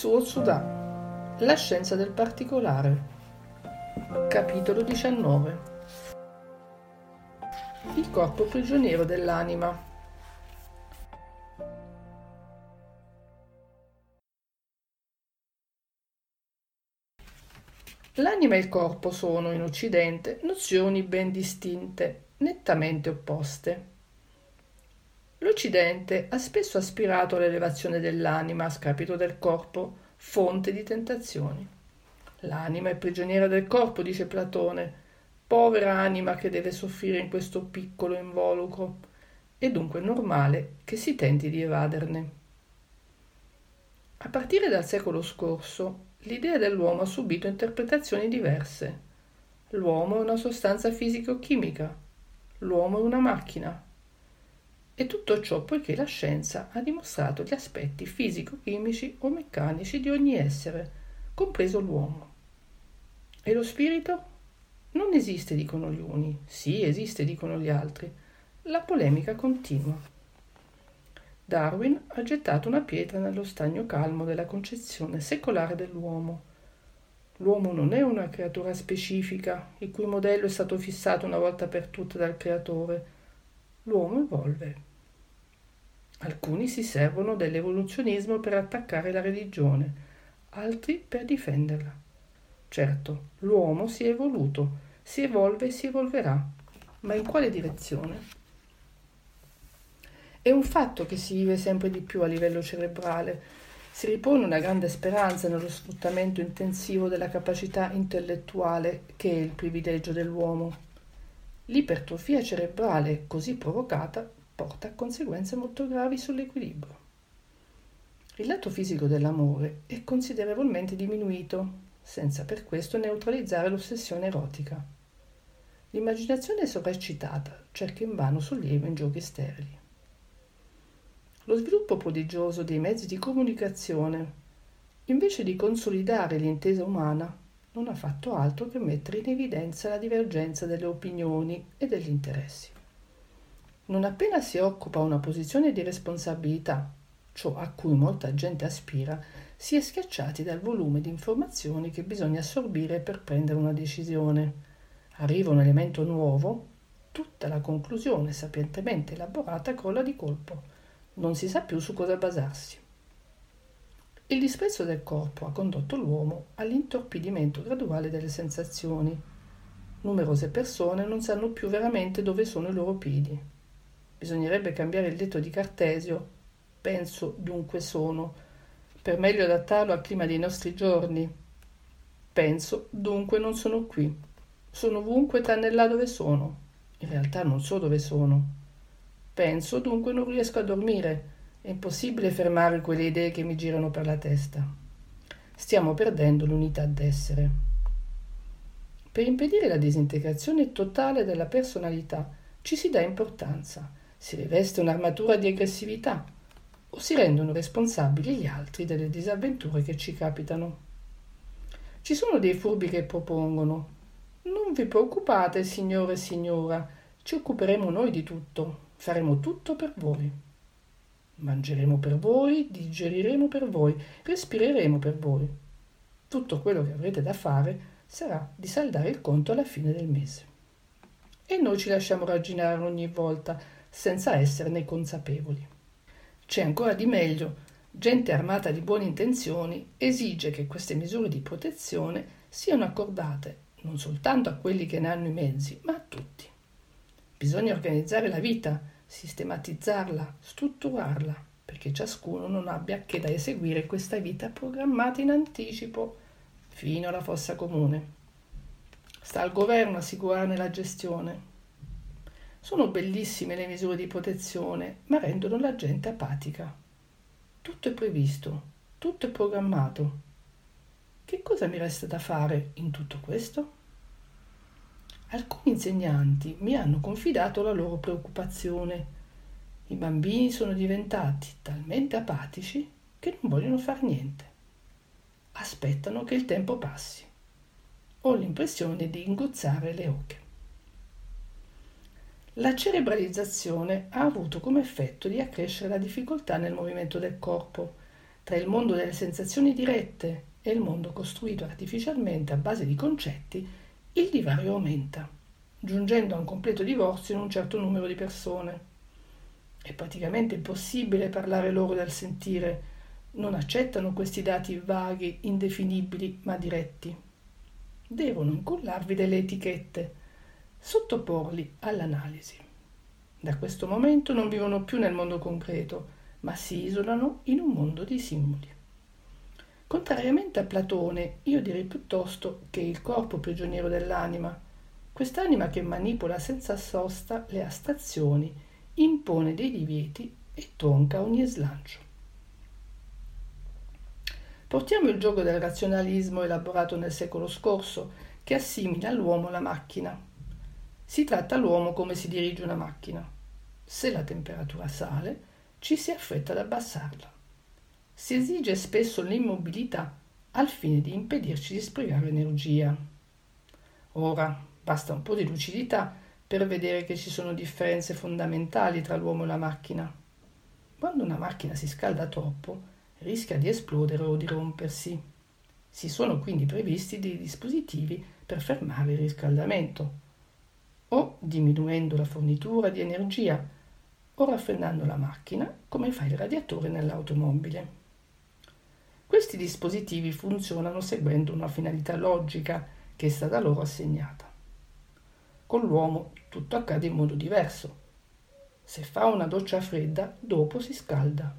Tetsuo Tsuda La scienza del particolare. Capitolo 19 Il corpo prigioniero dell'anima. L'anima e il corpo sono, in Occidente, nozioni ben distinte, nettamente opposte. L'Occidente ha spesso aspirato all'elevazione dell'anima a scapito del corpo, fonte di tentazioni. L'anima è prigioniera del corpo, dice Platone, povera anima che deve soffrire in questo piccolo involucro, è dunque normale che si tenti di evaderne. A partire dal secolo scorso, l'idea dell'uomo ha subito interpretazioni diverse. L'uomo è una sostanza fisico-chimica, l'uomo è una macchina, e tutto ciò poiché la scienza ha dimostrato gli aspetti fisico-chimici o meccanici di ogni essere, compreso l'uomo. E lo spirito? Non esiste, dicono gli uni, sì, esiste, dicono gli altri. La polemica continua. Darwin ha gettato una pietra nello stagno calmo della concezione secolare dell'uomo. L'uomo non è una creatura specifica, il cui modello è stato fissato una volta per tutte dal creatore. L'uomo evolve. Alcuni si servono dell'evoluzionismo per attaccare la religione, altri per difenderla. Certo, l'uomo si è evoluto, si evolve e si evolverà, ma in quale direzione? È un fatto che si vive sempre di più a livello cerebrale. Si ripone una grande speranza nello sfruttamento intensivo della capacità intellettuale che è il privilegio dell'uomo. L'ipertrofia cerebrale così provocata porta a conseguenze molto gravi sull'equilibrio. Il lato fisico dell'amore è considerevolmente diminuito, senza per questo neutralizzare l'ossessione erotica. L'immaginazione è sovraccitata, cerca invano sollievo in giochi sterili. Lo sviluppo prodigioso dei mezzi di comunicazione, invece di consolidare l'intesa umana, non ha fatto altro che mettere in evidenza la divergenza delle opinioni e degli interessi. Non appena si occupa una posizione di responsabilità, ciò a cui molta gente aspira, si è schiacciati dal volume di informazioni che bisogna assorbire per prendere una decisione. Arriva un elemento nuovo, tutta la conclusione sapientemente elaborata crolla di colpo. Non si sa più su cosa basarsi. Il disprezzo del corpo ha condotto l'uomo all'intorpidimento graduale delle sensazioni. Numerose persone non sanno più veramente dove sono i loro piedi. Bisognerebbe cambiare il detto di Cartesio, penso dunque sono, per meglio adattarlo al clima dei nostri giorni. Penso dunque non sono qui. Sono ovunque tranne là dove sono. In realtà non so dove sono. Penso dunque non riesco a dormire. È impossibile fermare quelle idee che mi girano per la testa. Stiamo perdendo l'unità d'essere. Per impedire la disintegrazione totale della personalità ci si dà importanza si riveste un'armatura di aggressività o si rendono responsabili gli altri delle disavventure che ci capitano. Ci sono dei furbi che propongono Non vi preoccupate, signore e signora, ci occuperemo noi di tutto, faremo tutto per voi. Mangeremo per voi, digeriremo per voi, respireremo per voi. Tutto quello che avrete da fare sarà di saldare il conto alla fine del mese. E noi ci lasciamo ragginare ogni volta senza esserne consapevoli. C'è ancora di meglio. Gente armata di buone intenzioni esige che queste misure di protezione siano accordate non soltanto a quelli che ne hanno i mezzi, ma a tutti. Bisogna organizzare la vita, sistematizzarla, strutturarla, perché ciascuno non abbia che da eseguire questa vita programmata in anticipo fino alla fossa comune. Sta al governo assicurarne la gestione, sono bellissime le misure di protezione, ma rendono la gente apatica. Tutto è previsto, tutto è programmato. Che cosa mi resta da fare in tutto questo? Alcuni insegnanti mi hanno confidato la loro preoccupazione. I bambini sono diventati talmente apatici che non vogliono fare niente. Aspettano che il tempo passi. Ho l'impressione di ingozzare le oche. La cerebralizzazione ha avuto come effetto di accrescere la difficoltà nel movimento del corpo, tra il mondo delle sensazioni dirette e il mondo costruito artificialmente a base di concetti, il divario aumenta, giungendo a un completo divorzio in un certo numero di persone. È praticamente impossibile parlare loro del sentire, non accettano questi dati vaghi, indefinibili, ma diretti. Devono incullarvi delle etichette, sottoporli all'analisi. Da questo momento non vivono più nel mondo concreto, ma si isolano in un mondo di simboli. Contrariamente a Platone, io direi piuttosto che il corpo prigioniero dell'anima, quest'anima che manipola senza sosta le astrazioni, impone dei divieti e tronca ogni slancio. Portiamo il gioco del razionalismo elaborato nel secolo scorso, che assimila l'uomo alla macchina. Si tratta l'uomo come si dirige una macchina. Se la temperatura sale, ci si affretta ad abbassarla. Si esige spesso l'immobilità al fine di impedirci di sprecare energia. Ora, basta un po' di lucidità per vedere che ci sono differenze fondamentali tra l'uomo e la macchina. Quando una macchina si scalda troppo, rischia di esplodere o di rompersi. Si sono quindi previsti dei dispositivi per fermare il riscaldamento, o diminuendo la fornitura di energia, o raffreddando la macchina, come fa il radiatore nell'automobile. Questi dispositivi funzionano seguendo una finalità logica che è stata loro assegnata. Con l'uomo tutto accade in modo diverso. Se fa una doccia fredda, dopo si scalda.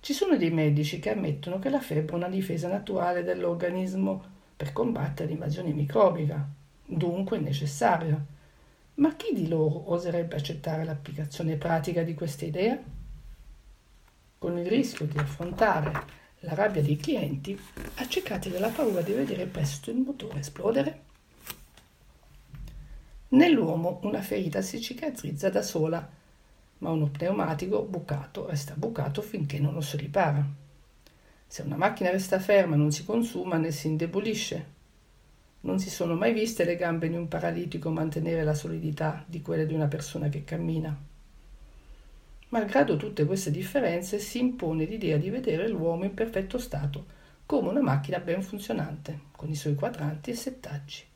Ci sono dei medici che ammettono che la febbre è una difesa naturale dell'organismo per combattere l'invasione microbica, dunque necessaria. Ma chi di loro oserebbe accettare l'applicazione pratica di questa idea? Con il rischio di affrontare la rabbia dei clienti, accecati dalla paura di vedere presto il motore esplodere? Nell'uomo una ferita si cicatrizza da sola ma uno pneumatico bucato resta bucato finché non lo si ripara. Se una macchina resta ferma non si consuma né si indebolisce. Non si sono mai viste le gambe di un paralitico mantenere la solidità di quelle di una persona che cammina. Malgrado tutte queste differenze, si impone l'idea di vedere l'uomo in perfetto stato, come una macchina ben funzionante, con i suoi quadranti e settaggi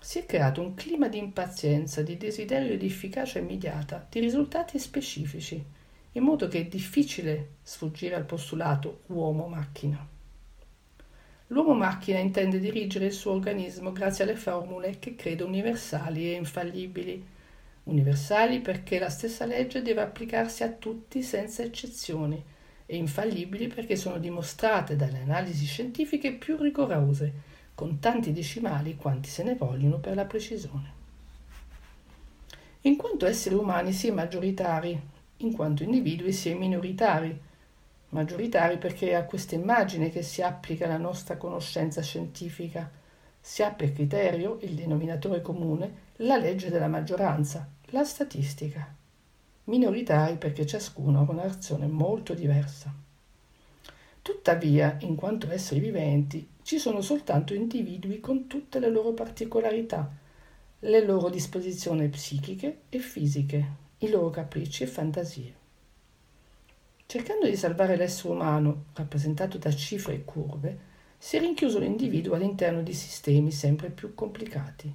si è creato un clima di impazienza, di desiderio di efficacia immediata, di risultati specifici, in modo che è difficile sfuggire al postulato uomo-macchina. L'uomo-macchina intende dirigere il suo organismo grazie alle formule che crede universali e infallibili. Universali perché la stessa legge deve applicarsi a tutti senza eccezioni e infallibili perché sono dimostrate dalle analisi scientifiche più rigorose con tanti decimali quanti se ne vogliono per la precisione. In quanto esseri umani si è maggioritari, in quanto individui si è minoritari. Maggioritari perché a questa immagine che si applica la nostra conoscenza scientifica. Si ha per criterio, il denominatore comune, la legge della maggioranza, la statistica. Minoritari perché ciascuno ha una reazione molto diversa. Tuttavia, in quanto esseri viventi, ci sono soltanto individui con tutte le loro particolarità, le loro disposizioni psichiche e fisiche, i loro capricci e fantasie. Cercando di salvare l'essere umano, rappresentato da cifre e curve, si è rinchiuso l'individuo all'interno di sistemi sempre più complicati,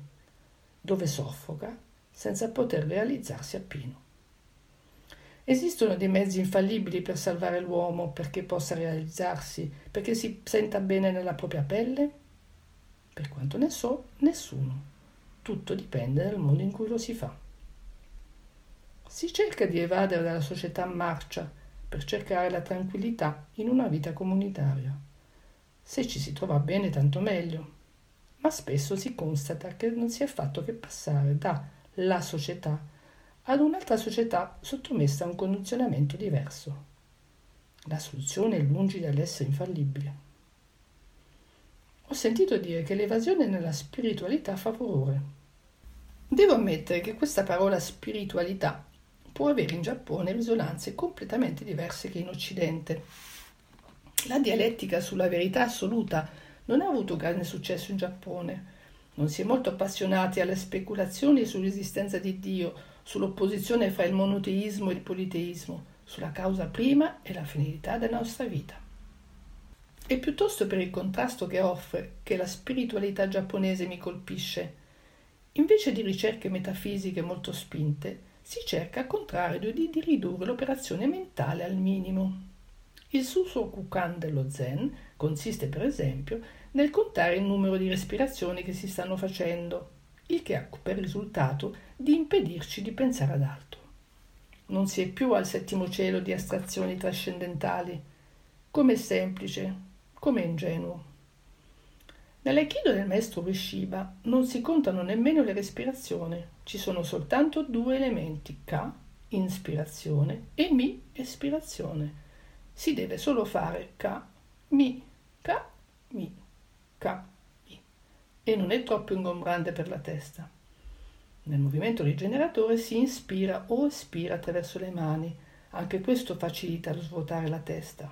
dove soffoca senza poter realizzarsi appieno. Esistono dei mezzi infallibili per salvare l'uomo perché possa realizzarsi, perché si senta bene nella propria pelle? Per quanto ne so, nessuno. Tutto dipende dal modo in cui lo si fa. Si cerca di evadere dalla società marcia per cercare la tranquillità in una vita comunitaria. Se ci si trova bene, tanto meglio. Ma spesso si constata che non si è fatto che passare da la società ad un'altra società sottomessa a un condizionamento diverso. La soluzione è lungi dall'essere infallibile. Ho sentito dire che l'evasione nella spiritualità fa furore. Devo ammettere che questa parola spiritualità può avere in Giappone risonanze completamente diverse che in Occidente. La dialettica sulla verità assoluta non ha avuto grande successo in Giappone. Non si è molto appassionati alle speculazioni sull'esistenza di Dio sull'opposizione fra il monoteismo e il politeismo, sulla causa prima e la finalità della nostra vita. È piuttosto per il contrasto che offre che la spiritualità giapponese mi colpisce. Invece di ricerche metafisiche molto spinte, si cerca al contrario di, di ridurre l'operazione mentale al minimo. Il Susokukan dello Zen consiste per esempio nel contare il numero di respirazioni che si stanno facendo, il che ha per risultato di impedirci di pensare ad altro. Non si è più al settimo cielo di astrazioni trascendentali. Com'è semplice, com'è ingenuo. Nell'aikido del maestro Ueshiba non si contano nemmeno le respirazioni, ci sono soltanto due elementi, Ka, inspirazione, e Mi, espirazione. Si deve solo fare Ka, Mi, Ka, Mi, Ka, Mi. E non è troppo ingombrante per la testa. Nel movimento rigeneratore si inspira o espira attraverso le mani, anche questo facilita lo svuotare la testa.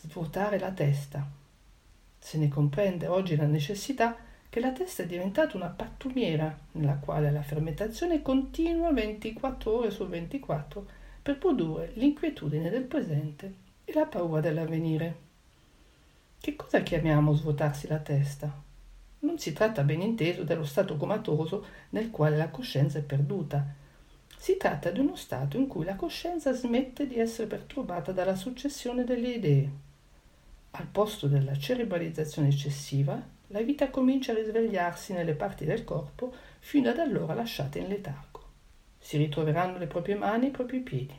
Svuotare la testa se ne comprende oggi la necessità che la testa è diventata una pattumiera nella quale la fermentazione continua 24 ore su 24 per produrre l'inquietudine del presente e la paura dell'avvenire. Che cosa chiamiamo svuotarsi la testa? Non si tratta ben inteso dello stato comatoso nel quale la coscienza è perduta. Si tratta di uno stato in cui la coscienza smette di essere perturbata dalla successione delle idee, al posto della cerebralizzazione eccessiva, la vita comincia a risvegliarsi nelle parti del corpo fino ad allora lasciate in letargo. Si ritroveranno le proprie mani e i propri piedi.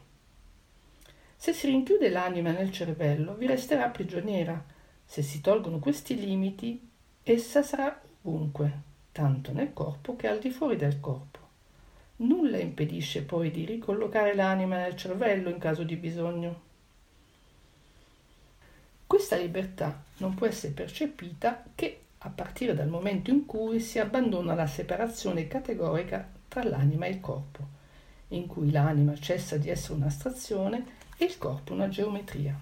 Se si rinchiude l'anima nel cervello, vi resterà prigioniera. Se si tolgono questi limiti, essa sarà ovunque, tanto nel corpo che al di fuori del corpo. Nulla impedisce poi di ricollocare l'anima nel cervello in caso di bisogno. Questa libertà non può essere percepita che a partire dal momento in cui si abbandona la separazione categorica tra l'anima e il corpo, in cui l'anima cessa di essere un'astrazione e il corpo una geometria.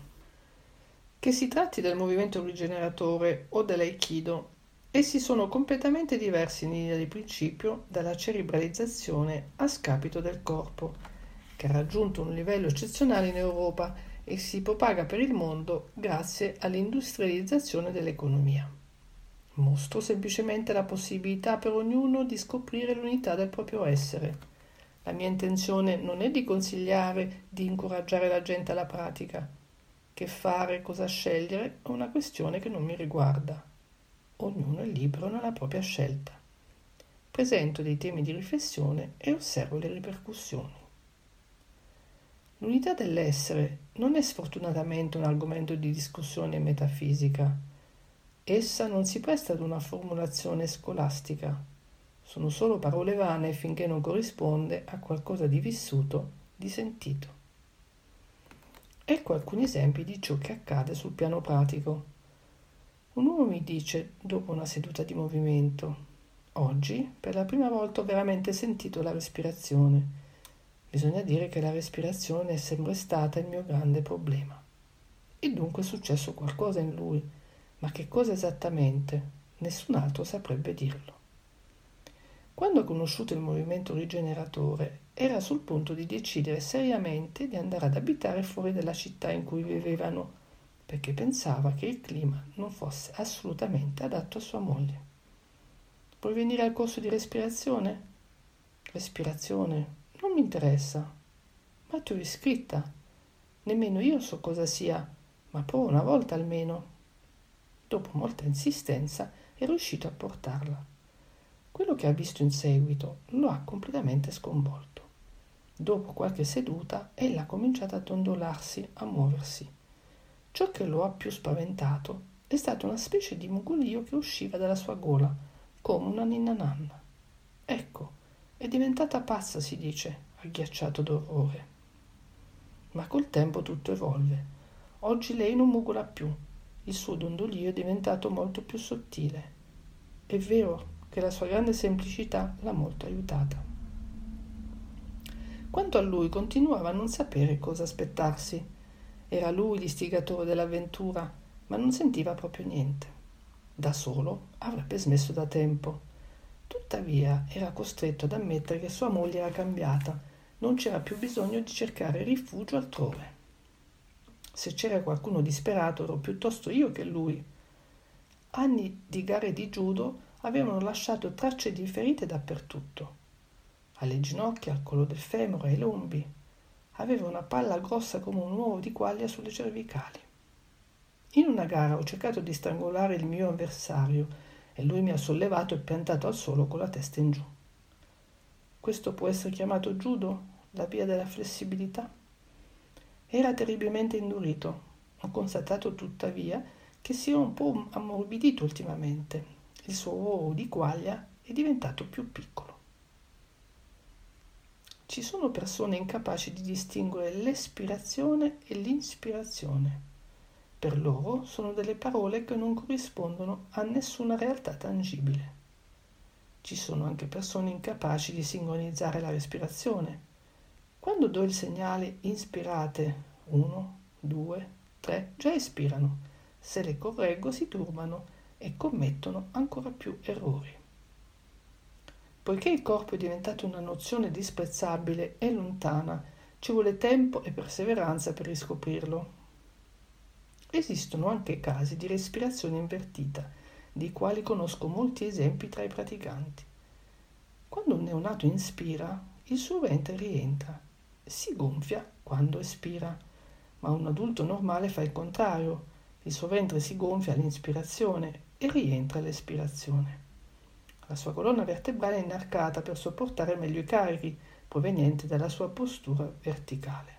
Che si tratti del movimento rigeneratore o dell'aikido, essi sono completamente diversi in linea di principio dalla cerebralizzazione a scapito del corpo, che ha raggiunto un livello eccezionale in Europa e si propaga per il mondo grazie all'industrializzazione dell'economia. Mostro semplicemente la possibilità per ognuno di scoprire l'unità del proprio essere. La mia intenzione non è di consigliare, di incoraggiare la gente alla pratica. Che fare, cosa scegliere è una questione che non mi riguarda. Ognuno è libero nella propria scelta. Presento dei temi di riflessione e osservo le ripercussioni. L'unità dell'essere non è sfortunatamente un argomento di discussione metafisica. Essa non si presta ad una formulazione scolastica. Sono solo parole vane finché non corrisponde a qualcosa di vissuto, di sentito. Ecco alcuni esempi di ciò che accade sul piano pratico. Un uomo mi dice, dopo una seduta di movimento, oggi per la prima volta ho veramente sentito la respirazione Bisogna dire che la respirazione è sempre stata il mio grande problema. E dunque è successo qualcosa in lui, ma che cosa esattamente? Nessun altro saprebbe dirlo. Quando ha conosciuto il movimento rigeneratore, era sul punto di decidere seriamente di andare ad abitare fuori dalla città in cui vivevano, perché pensava che il clima non fosse assolutamente adatto a sua moglie. Vuoi venire al corso di respirazione? Respirazione, non mi interessa. Ma ti ho iscritta. Nemmeno io so cosa sia, ma prova una volta almeno. Dopo molta insistenza è riuscito a portarla. Quello che ha visto in seguito lo ha completamente sconvolto. Dopo qualche seduta, ella ha cominciato a dondolarsi, a muoversi. Ciò che lo ha più spaventato è stato una specie di mugolio che usciva dalla sua gola, come una ninna nanna. Ecco, è diventata pazza, si dice, agghiacciato d'orrore. Ma col tempo tutto evolve. Oggi lei non mugola più. Il suo dondolio è diventato molto più sottile. È vero che la sua grande semplicità l'ha molto aiutata. Quanto a lui, continuava a non sapere cosa aspettarsi. Era lui l'istigatore dell'avventura, ma non sentiva proprio niente. Da solo avrebbe smesso da tempo Tuttavia era costretto ad ammettere che sua moglie era cambiata, non c'era più bisogno di cercare rifugio altrove. Se c'era qualcuno disperato ero piuttosto io che lui. Anni di gare di judo avevano lasciato tracce di ferite dappertutto. Alle ginocchia, al collo del femore, ai lombi. Aveva una palla grossa come un uovo di quaglia sulle cervicali. In una gara ho cercato di strangolare il mio avversario e lui mi ha sollevato e piantato al suolo con la testa in giù. Questo può essere chiamato judo? La via della flessibilità? Era terribilmente indurito. Ho constatato tuttavia che si è un po' ammorbidito ultimamente. Il suo uovo di quaglia è diventato più piccolo. Ci sono persone incapaci di distinguere l'espirazione e l'inspirazione. Per loro sono delle parole che non corrispondono a nessuna realtà tangibile. Ci sono anche persone incapaci di sincronizzare la respirazione quando do il segnale inspirate, uno, due, tre, già espirano. Se le correggo si turbano e commettono ancora più errori. Poiché il corpo è diventato una nozione disprezzabile e lontana, ci vuole tempo e perseveranza per riscoprirlo. Esistono anche casi di respirazione invertita, dei quali conosco molti esempi tra i praticanti. Quando un neonato inspira, il suo ventre rientra si gonfia quando espira, ma un adulto normale fa il contrario. Il suo ventre si gonfia all'inspirazione e rientra all'espirazione. La sua colonna vertebrale è inarcata per sopportare meglio i carichi provenienti dalla sua postura verticale.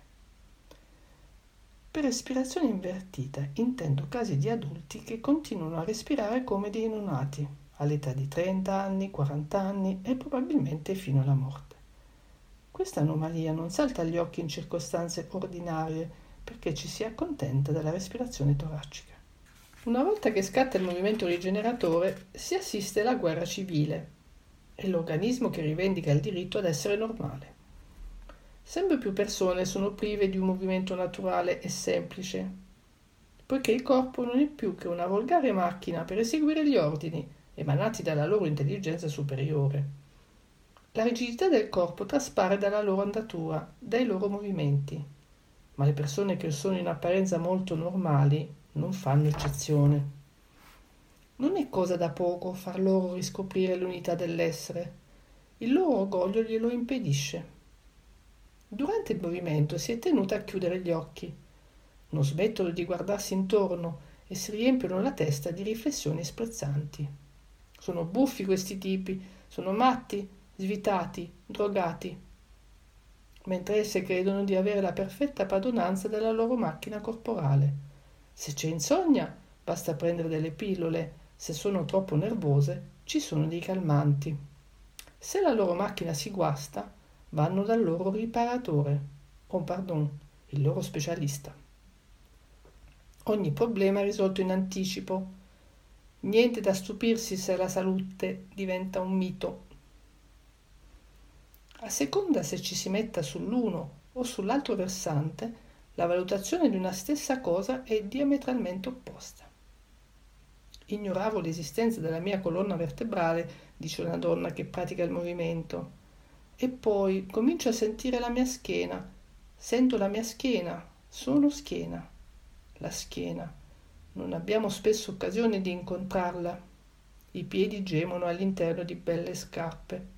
Per respirazione invertita intendo casi di adulti che continuano a respirare come dei neonati, all'età di 30 anni, 40 anni e probabilmente fino alla morte. Questa anomalia non salta agli occhi in circostanze ordinarie perché ci si accontenta della respirazione toracica. Una volta che scatta il movimento rigeneratore si assiste alla guerra civile. È l'organismo che rivendica il diritto ad essere normale. Sempre più persone sono prive di un movimento naturale e semplice, poiché il corpo non è più che una volgare macchina per eseguire gli ordini emanati dalla loro intelligenza superiore. La rigidità del corpo traspare dalla loro andatura, dai loro movimenti, ma le persone che sono in apparenza molto normali non fanno eccezione. Non è cosa da poco far loro riscoprire l'unità dell'essere. Il loro orgoglio glielo impedisce. Durante il movimento si è tenuta a chiudere gli occhi. Non smettono di guardarsi intorno e si riempiono la testa di riflessioni sprezzanti. Sono buffi questi tipi, sono matti, svitati, drogati, mentre esse credono di avere la perfetta padronanza della loro macchina corporale. Se c'è insonnia, basta prendere delle pillole, se sono troppo nervose, ci sono dei calmanti. Se la loro macchina si guasta, vanno dal loro riparatore, o pardon, il loro specialista. Ogni problema è risolto in anticipo. Niente da stupirsi se la salute diventa un mito a seconda se ci si metta sull'uno o sull'altro versante, la valutazione di una stessa cosa è diametralmente opposta. Ignoravo l'esistenza della mia colonna vertebrale, dice una donna che pratica il movimento, e poi comincio a sentire la mia schiena. Sento la mia schiena, sono schiena. La schiena. Non abbiamo spesso occasione di incontrarla. I piedi gemono all'interno di belle scarpe.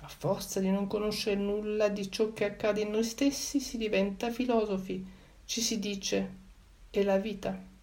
A forza di non conoscere nulla di ciò che accade in noi stessi, si diventa filosofi, ci si dice è la vita.